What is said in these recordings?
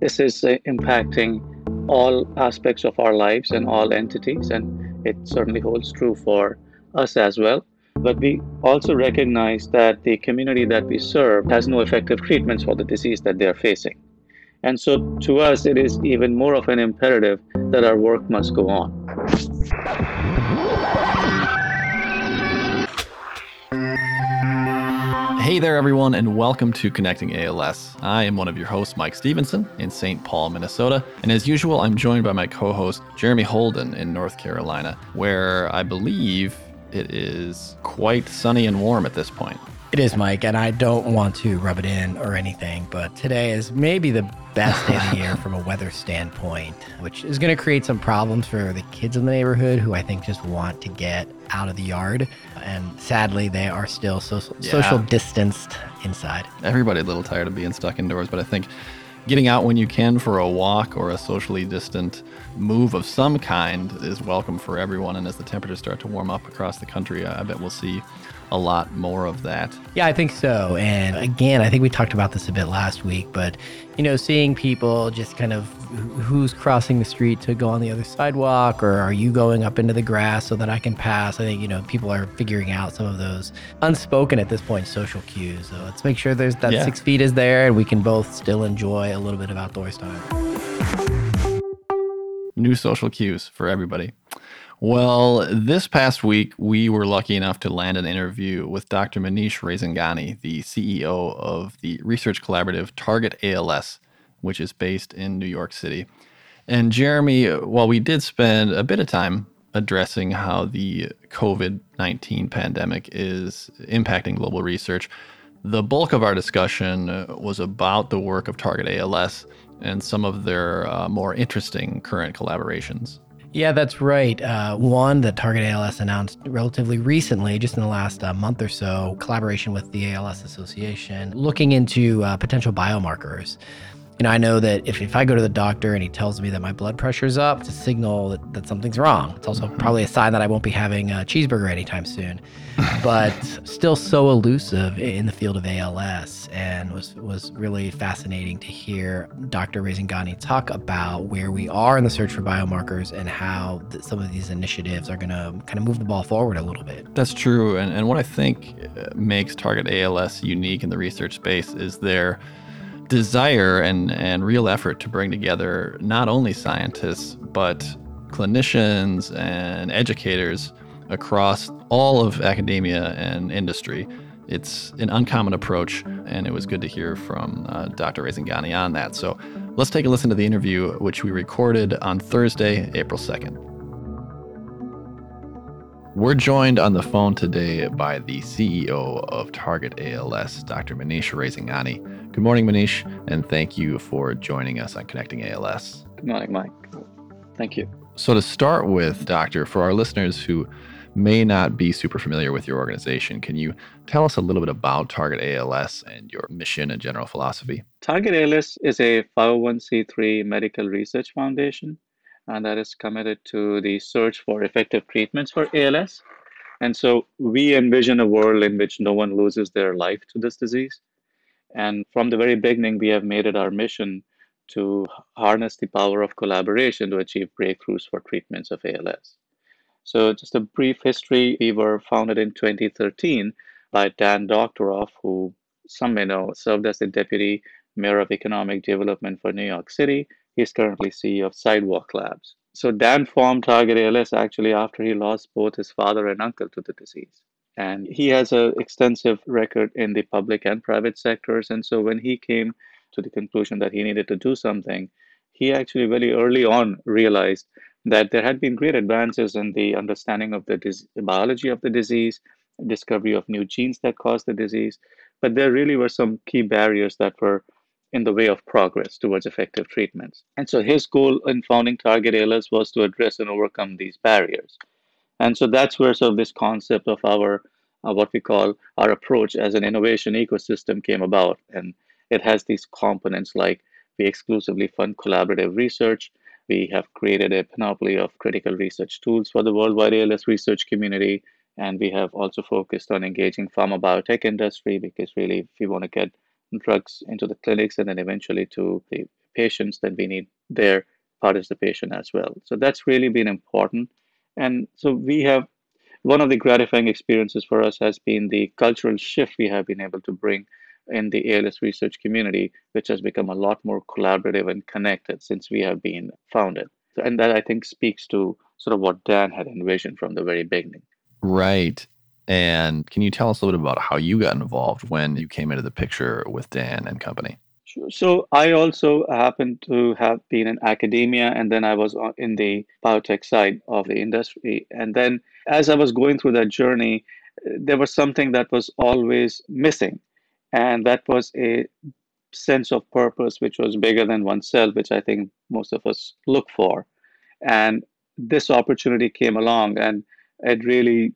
This is uh, impacting all aspects of our lives and all entities, and it certainly holds true for us as well. But we also recognize that the community that we serve has no effective treatments for the disease that they are facing. And so to us, it is even more of an imperative that our work must go on. Hey there, everyone, and welcome to Connecting ALS. I am one of your hosts, Mike Stevenson, in St. Paul, Minnesota. And as usual, I'm joined by my co host, Jeremy Holden, in North Carolina, where I believe it is quite sunny and warm at this point. It is, Mike, and I don't want to rub it in or anything, but today is maybe the best day of the year from a weather standpoint, which is going to create some problems for the kids in the neighborhood who I think just want to get out of the yard. And sadly, they are still social, yeah. social distanced inside. Everybody a little tired of being stuck indoors, but I think getting out when you can for a walk or a socially distant move of some kind is welcome for everyone. And as the temperatures start to warm up across the country, I bet we'll see a lot more of that. Yeah, I think so. And again, I think we talked about this a bit last week, but you know, seeing people just kind of who's crossing the street to go on the other sidewalk or are you going up into the grass so that I can pass? I think, you know, people are figuring out some of those unspoken at this point social cues. So let's make sure there's that yeah. six feet is there and we can both still enjoy a little bit of outdoors time. New social cues for everybody. Well, this past week, we were lucky enough to land an interview with Dr. Manish Raisinghani, the CEO of the research collaborative Target ALS, which is based in New York City. And Jeremy, while we did spend a bit of time addressing how the COVID 19 pandemic is impacting global research, the bulk of our discussion was about the work of Target ALS and some of their uh, more interesting current collaborations. Yeah, that's right. Uh, one that Target ALS announced relatively recently, just in the last uh, month or so, collaboration with the ALS Association, looking into uh, potential biomarkers you know, I know that if, if I go to the doctor and he tells me that my blood pressure is up, it's a signal that, that something's wrong. It's also mm-hmm. probably a sign that I won't be having a cheeseburger anytime soon. but still so elusive in the field of ALS and was, was really fascinating to hear Dr. Raisinghani talk about where we are in the search for biomarkers and how th- some of these initiatives are going to kind of move the ball forward a little bit. That's true. And, and what I think uh, makes Target ALS unique in the research space is their desire and, and real effort to bring together not only scientists, but clinicians and educators across all of academia and industry. It's an uncommon approach, and it was good to hear from uh, Dr. Raisinghani on that. So let's take a listen to the interview, which we recorded on Thursday, April 2nd. We're joined on the phone today by the CEO of Target ALS, Dr. Manish Raisinghani. Good morning, Manish, and thank you for joining us on Connecting ALS. Good morning, Mike. Thank you. So, to start with, Doctor, for our listeners who may not be super familiar with your organization, can you tell us a little bit about Target ALS and your mission and general philosophy? Target ALS is a 501c3 medical research foundation and that is committed to the search for effective treatments for ALS. And so we envision a world in which no one loses their life to this disease. And from the very beginning, we have made it our mission to harness the power of collaboration to achieve breakthroughs for treatments of ALS. So, just a brief history we were founded in 2013 by Dan Doctoroff, who some may know served as the deputy mayor of economic development for New York City. He's currently CEO of Sidewalk Labs. So, Dan formed Target ALS actually after he lost both his father and uncle to the disease. And he has an extensive record in the public and private sectors. And so when he came to the conclusion that he needed to do something, he actually very early on realized that there had been great advances in the understanding of the, dis- the biology of the disease, discovery of new genes that cause the disease, but there really were some key barriers that were in the way of progress towards effective treatments. And so his goal in founding Target ALS was to address and overcome these barriers. And so that's where sort of this concept of our uh, what we call our approach as an innovation ecosystem came about. And it has these components like we exclusively fund collaborative research. We have created a panoply of critical research tools for the worldwide ALS research community. And we have also focused on engaging pharma biotech industry because really, if we want to get drugs into the clinics and then eventually to the patients, then we need their participation as well. So that's really been important. And so we have one of the gratifying experiences for us has been the cultural shift we have been able to bring in the ALS research community, which has become a lot more collaborative and connected since we have been founded. And that I think speaks to sort of what Dan had envisioned from the very beginning. Right. And can you tell us a little bit about how you got involved when you came into the picture with Dan and company? So I also happen to have been in academia, and then I was uh, in the biotech side of the industry. And then as I was going through that journey, uh, there was something that was always missing, and that was a sense of purpose which was bigger than oneself, which I think most of us look for. And this opportunity came along, and it really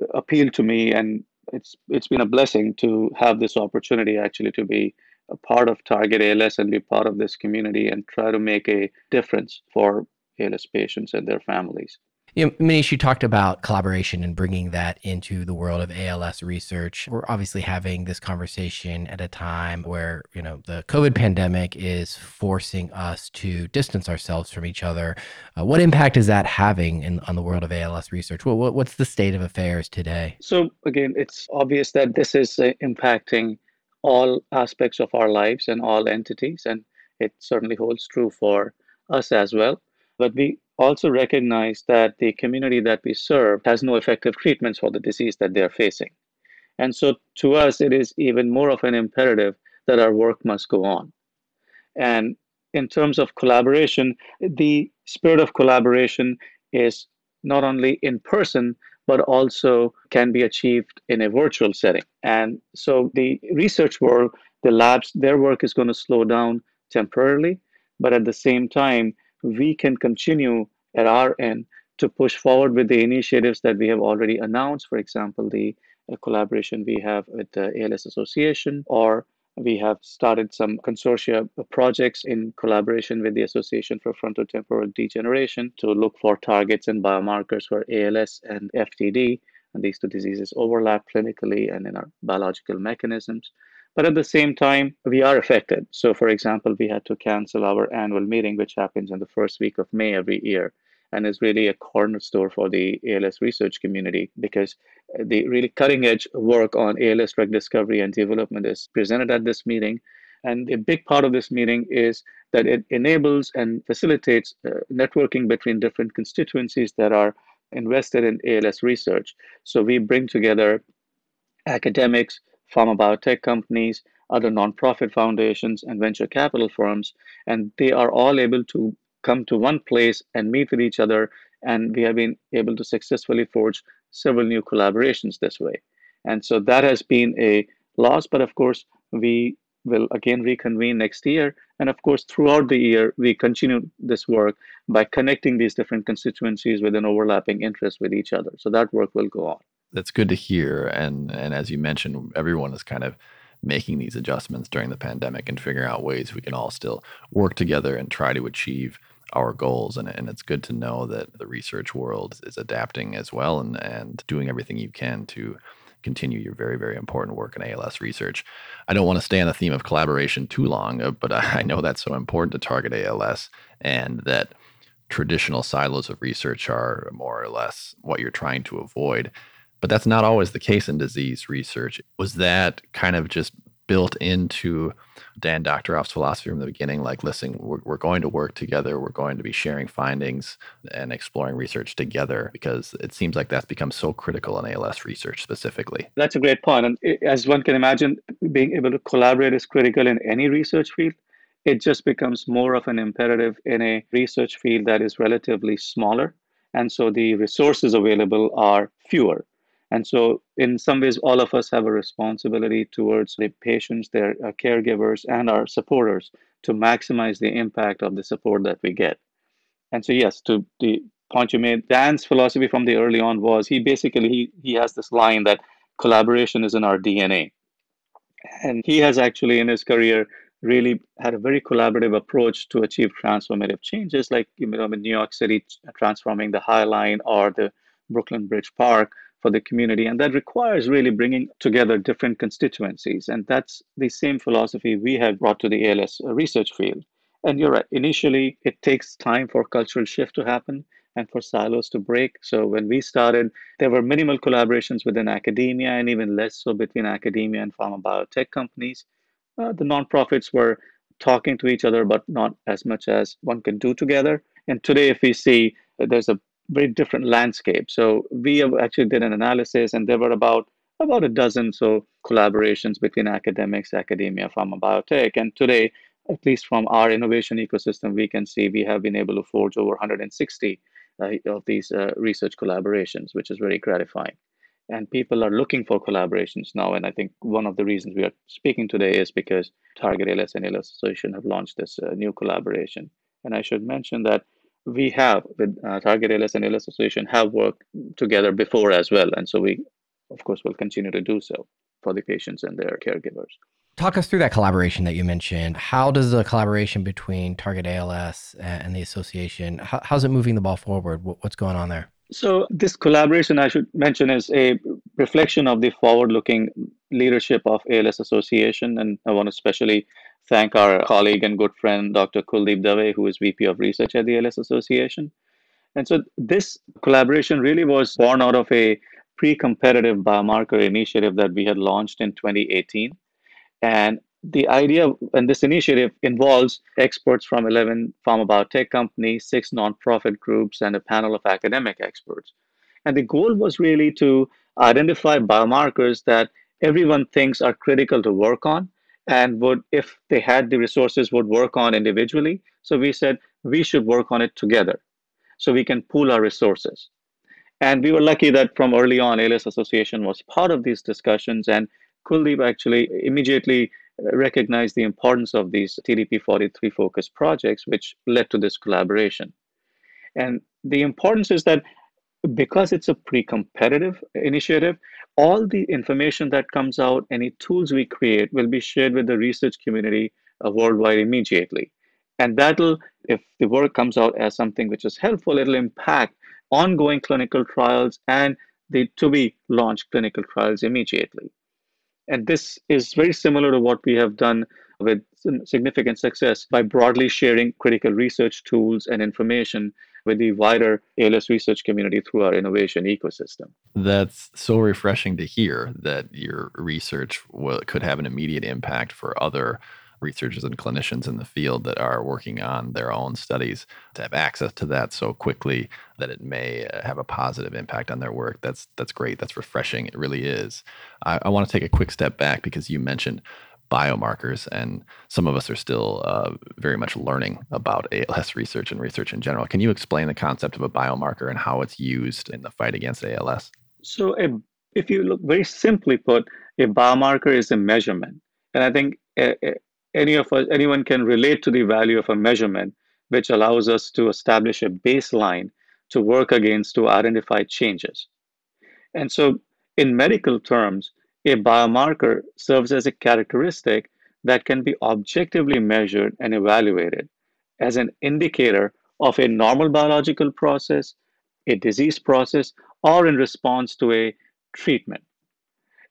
uh, appealed to me, and it's it's been a blessing to have this opportunity actually to be a part of Target ALS and be part of this community and try to make a difference for ALS patients and their families. You know, Manish, you talked about collaboration and bringing that into the world of ALS research. We're obviously having this conversation at a time where, you know, the COVID pandemic is forcing us to distance ourselves from each other. Uh, what impact is that having in, on the world of ALS research? What, what, what's the state of affairs today? So, again, it's obvious that this is uh, impacting all aspects of our lives and all entities. And it certainly holds true for us as well. But we also recognize that the community that we serve has no effective treatments for the disease that they're facing. And so to us, it is even more of an imperative that our work must go on. And in terms of collaboration, the spirit of collaboration is not only in person, but also can be achieved in a virtual setting. And so the research world, the labs, their work is going to slow down temporarily, but at the same time, we can continue at our end to push forward with the initiatives that we have already announced. For example, the uh, collaboration we have with the ALS Association or we have started some consortia projects in collaboration with the Association for Frontotemporal Degeneration to look for targets and biomarkers for ALS and FTD. And these two diseases overlap clinically and in our biological mechanisms. But at the same time, we are affected. So, for example, we had to cancel our annual meeting, which happens in the first week of May every year and is really a cornerstone for the ALS research community because the really cutting edge work on ALS drug discovery and development is presented at this meeting. And a big part of this meeting is that it enables and facilitates uh, networking between different constituencies that are invested in ALS research. So we bring together academics, pharma biotech companies, other nonprofit foundations, and venture capital firms, and they are all able to come to one place and meet with each other. And we have been able to successfully forge several new collaborations this way. And so that has been a loss. But of course, we will again reconvene next year. And of course, throughout the year, we continue this work by connecting these different constituencies with an overlapping interest with each other. So that work will go on. That's good to hear. And and as you mentioned, everyone is kind of making these adjustments during the pandemic and figuring out ways we can all still work together and try to achieve our goals. And, and it's good to know that the research world is adapting as well and, and doing everything you can to continue your very, very important work in ALS research. I don't want to stay on the theme of collaboration too long, uh, but I know that's so important to target ALS and that traditional silos of research are more or less what you're trying to avoid. But that's not always the case in disease research. Was that kind of just built into Dan Doctoroff's philosophy from the beginning. Like, listen, we're, we're going to work together. We're going to be sharing findings and exploring research together because it seems like that's become so critical in ALS research specifically. That's a great point. And as one can imagine, being able to collaborate is critical in any research field. It just becomes more of an imperative in a research field that is relatively smaller. And so the resources available are fewer. And so, in some ways, all of us have a responsibility towards the patients, their uh, caregivers, and our supporters to maximize the impact of the support that we get. And so, yes, to the point you made, Dan's philosophy from the early on was he basically he, he has this line that collaboration is in our DNA. And he has actually in his career really had a very collaborative approach to achieve transformative changes, like you know in New York City transforming the High Line or the Brooklyn Bridge Park for the community. And that requires really bringing together different constituencies. And that's the same philosophy we have brought to the ALS research field. And you're right, initially, it takes time for cultural shift to happen and for silos to break. So when we started, there were minimal collaborations within academia and even less so between academia and pharma biotech companies. Uh, the nonprofits were talking to each other, but not as much as one can do together. And today, if we see, uh, there's a very different landscape. So we actually did an analysis, and there were about about a dozen so collaborations between academics, academia, pharma, biotech. And today, at least from our innovation ecosystem, we can see we have been able to forge over 160 uh, of these uh, research collaborations, which is very gratifying. And people are looking for collaborations now. And I think one of the reasons we are speaking today is because Target ALS and ALS Association have launched this uh, new collaboration. And I should mention that we have with uh, Target ALS and ALS Association have worked together before as well. And so we, of course, will continue to do so for the patients and their caregivers. Talk us through that collaboration that you mentioned. How does the collaboration between Target ALS and the association, how, how's it moving the ball forward? What's going on there? So this collaboration, I should mention, is a reflection of the forward-looking leadership of ALS Association, and I want to especially thank our colleague and good friend, Dr. Kuldeep Dave, who is VP of Research at the ALS Association. And so this collaboration really was born out of a pre-competitive biomarker initiative that we had launched in 2018 and the idea and this initiative involves experts from 11 pharma biotech companies, six nonprofit groups, and a panel of academic experts. And the goal was really to identify biomarkers that everyone thinks are critical to work on and would, if they had the resources, would work on individually. So we said we should work on it together so we can pool our resources. And we were lucky that from early on, ALS Association was part of these discussions and Kuldeep actually immediately recognized the importance of these TDP43 focused projects, which led to this collaboration. And the importance is that because it's a pre-competitive initiative, all the information that comes out, any tools we create will be shared with the research community uh, worldwide immediately. And that'll, if the work comes out as something which is helpful, it'll impact ongoing clinical trials and the to be launched clinical trials immediately. And this is very similar to what we have done with significant success by broadly sharing critical research tools and information with the wider ALS research community through our innovation ecosystem. That's so refreshing to hear that your research could have an immediate impact for other researchers and clinicians in the field that are working on their own studies to have access to that so quickly that it may uh, have a positive impact on their work. That's that's great. That's refreshing. It really is. I, I want to take a quick step back because you mentioned biomarkers, and some of us are still uh, very much learning about ALS research and research in general. Can you explain the concept of a biomarker and how it's used in the fight against ALS? So, a, if you look very simply put, a biomarker is a measurement, and I think a, any of us, anyone can relate to the value of a measurement, which allows us to establish a baseline to work against to identify changes. And so, in medical terms, a biomarker serves as a characteristic that can be objectively measured and evaluated as an indicator of a normal biological process, a disease process, or in response to a treatment.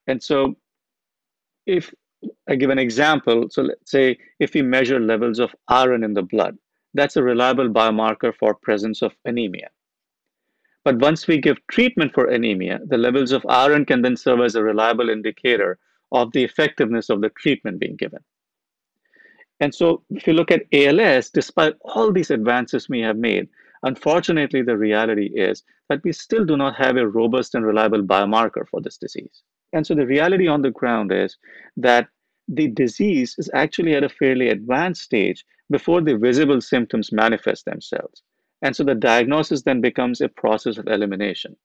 And so, if I give an example. So let's say if we measure levels of iron in the blood, that's a reliable biomarker for presence of anemia. But once we give treatment for anemia, the levels of iron can then serve as a reliable indicator of the effectiveness of the treatment being given. And so if you look at ALS, despite all these advances we have made, unfortunately, the reality is that we still do not have a robust and reliable biomarker for this disease. And so the reality on the ground is that the disease is actually at a fairly advanced stage before the visible symptoms manifest themselves. And so the diagnosis then becomes a process of elimination.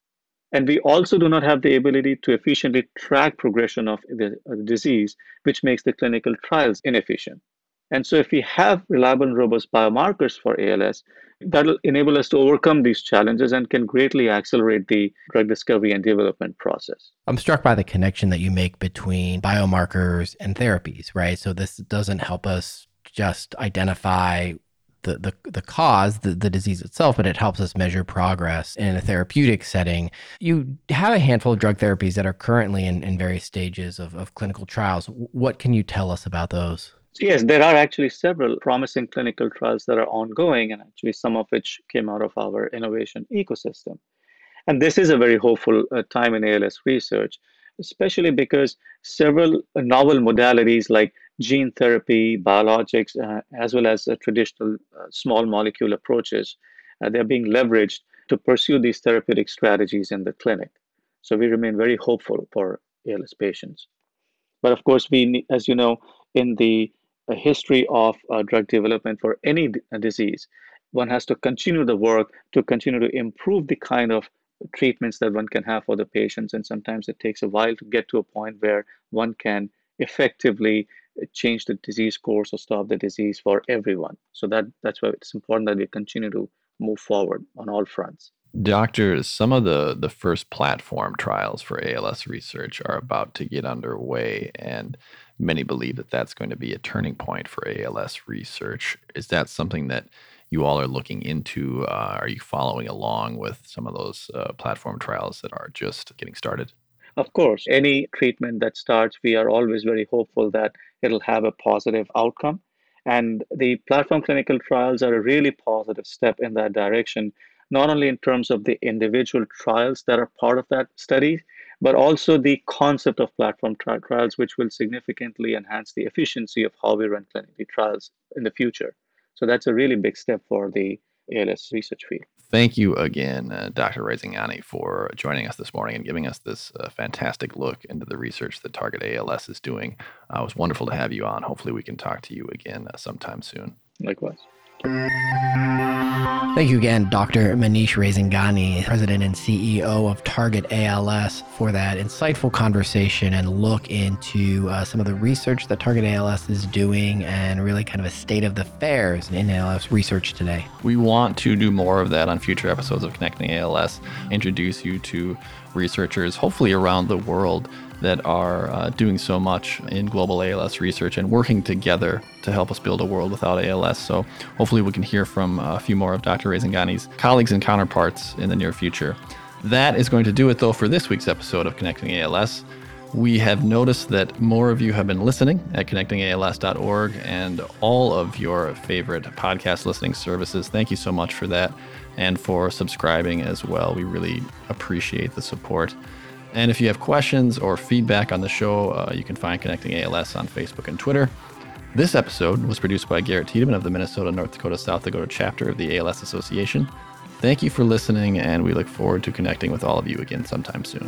And we also do not have the ability to efficiently track progression of the, of the disease, which makes the clinical trials inefficient. And so, if we have reliable and robust biomarkers for ALS, that'll enable us to overcome these challenges and can greatly accelerate the drug discovery and development process. I'm struck by the connection that you make between biomarkers and therapies, right? So, this doesn't help us just identify the, the, the cause, the, the disease itself, but it helps us measure progress in a therapeutic setting. You have a handful of drug therapies that are currently in, in various stages of, of clinical trials. What can you tell us about those? Yes, there are actually several promising clinical trials that are ongoing, and actually some of which came out of our innovation ecosystem. And this is a very hopeful uh, time in ALS research, especially because several novel modalities like gene therapy, biologics, uh, as well as uh, traditional uh, small molecule approaches, uh, they're being leveraged to pursue these therapeutic strategies in the clinic. So we remain very hopeful for ALS patients. But of course, we, as you know, in the uh, history of drug development for any d- disease, one has to continue the work to continue to improve the kind of treatments that one can have for the patients. And sometimes it takes a while to get to a point where one can effectively change the disease course or stop the disease for everyone. So that that's why it's important that we continue to move forward on all fronts. Doctors, some of the, the first platform trials for ALS research are about to get underway, and many believe that that's going to be a turning point for ALS research. Is that something that you all are looking into? Uh, are you following along with some of those uh, platform trials that are just getting started? Of course, any treatment that starts, we are always very hopeful that it'll have a positive outcome. And the platform clinical trials are a really positive step in that direction, not only in terms of the individual trials that are part of that study, but also the concept of platform tri- trials, which will significantly enhance the efficiency of how we run clinical trials in the future. So that's a really big step for the ALS research field. Thank you again, uh, Dr. Raisinghani, for joining us this morning and giving us this uh, fantastic look into the research that Target ALS is doing. Uh, it was wonderful to have you on. Hopefully, we can talk to you again uh, sometime soon. Likewise. Thank you again, Dr. Manish Raisinghani, President and CEO of Target ALS, for that insightful conversation and look into uh, some of the research that Target ALS is doing and really kind of a state of the affairs in ALS research today. We want to do more of that on future episodes of Connecting ALS, introduce you to researchers, hopefully around the world, that are uh, doing so much in global ALS research and working together to help us build a world without ALS. So hopefully we can hear from a few more of Dr. Raisinghani's colleagues and counterparts in the near future. That is going to do it though for this week's episode of Connecting ALS. We have noticed that more of you have been listening at connectingals.org and all of your favorite podcast listening services. Thank you so much for that and for subscribing as well. We really appreciate the support. And if you have questions or feedback on the show, uh, you can find Connecting ALS on Facebook and Twitter. This episode was produced by Garrett Tiedemann of the Minnesota North Dakota South Dakota chapter of the ALS Association. Thank you for listening, and we look forward to connecting with all of you again sometime soon.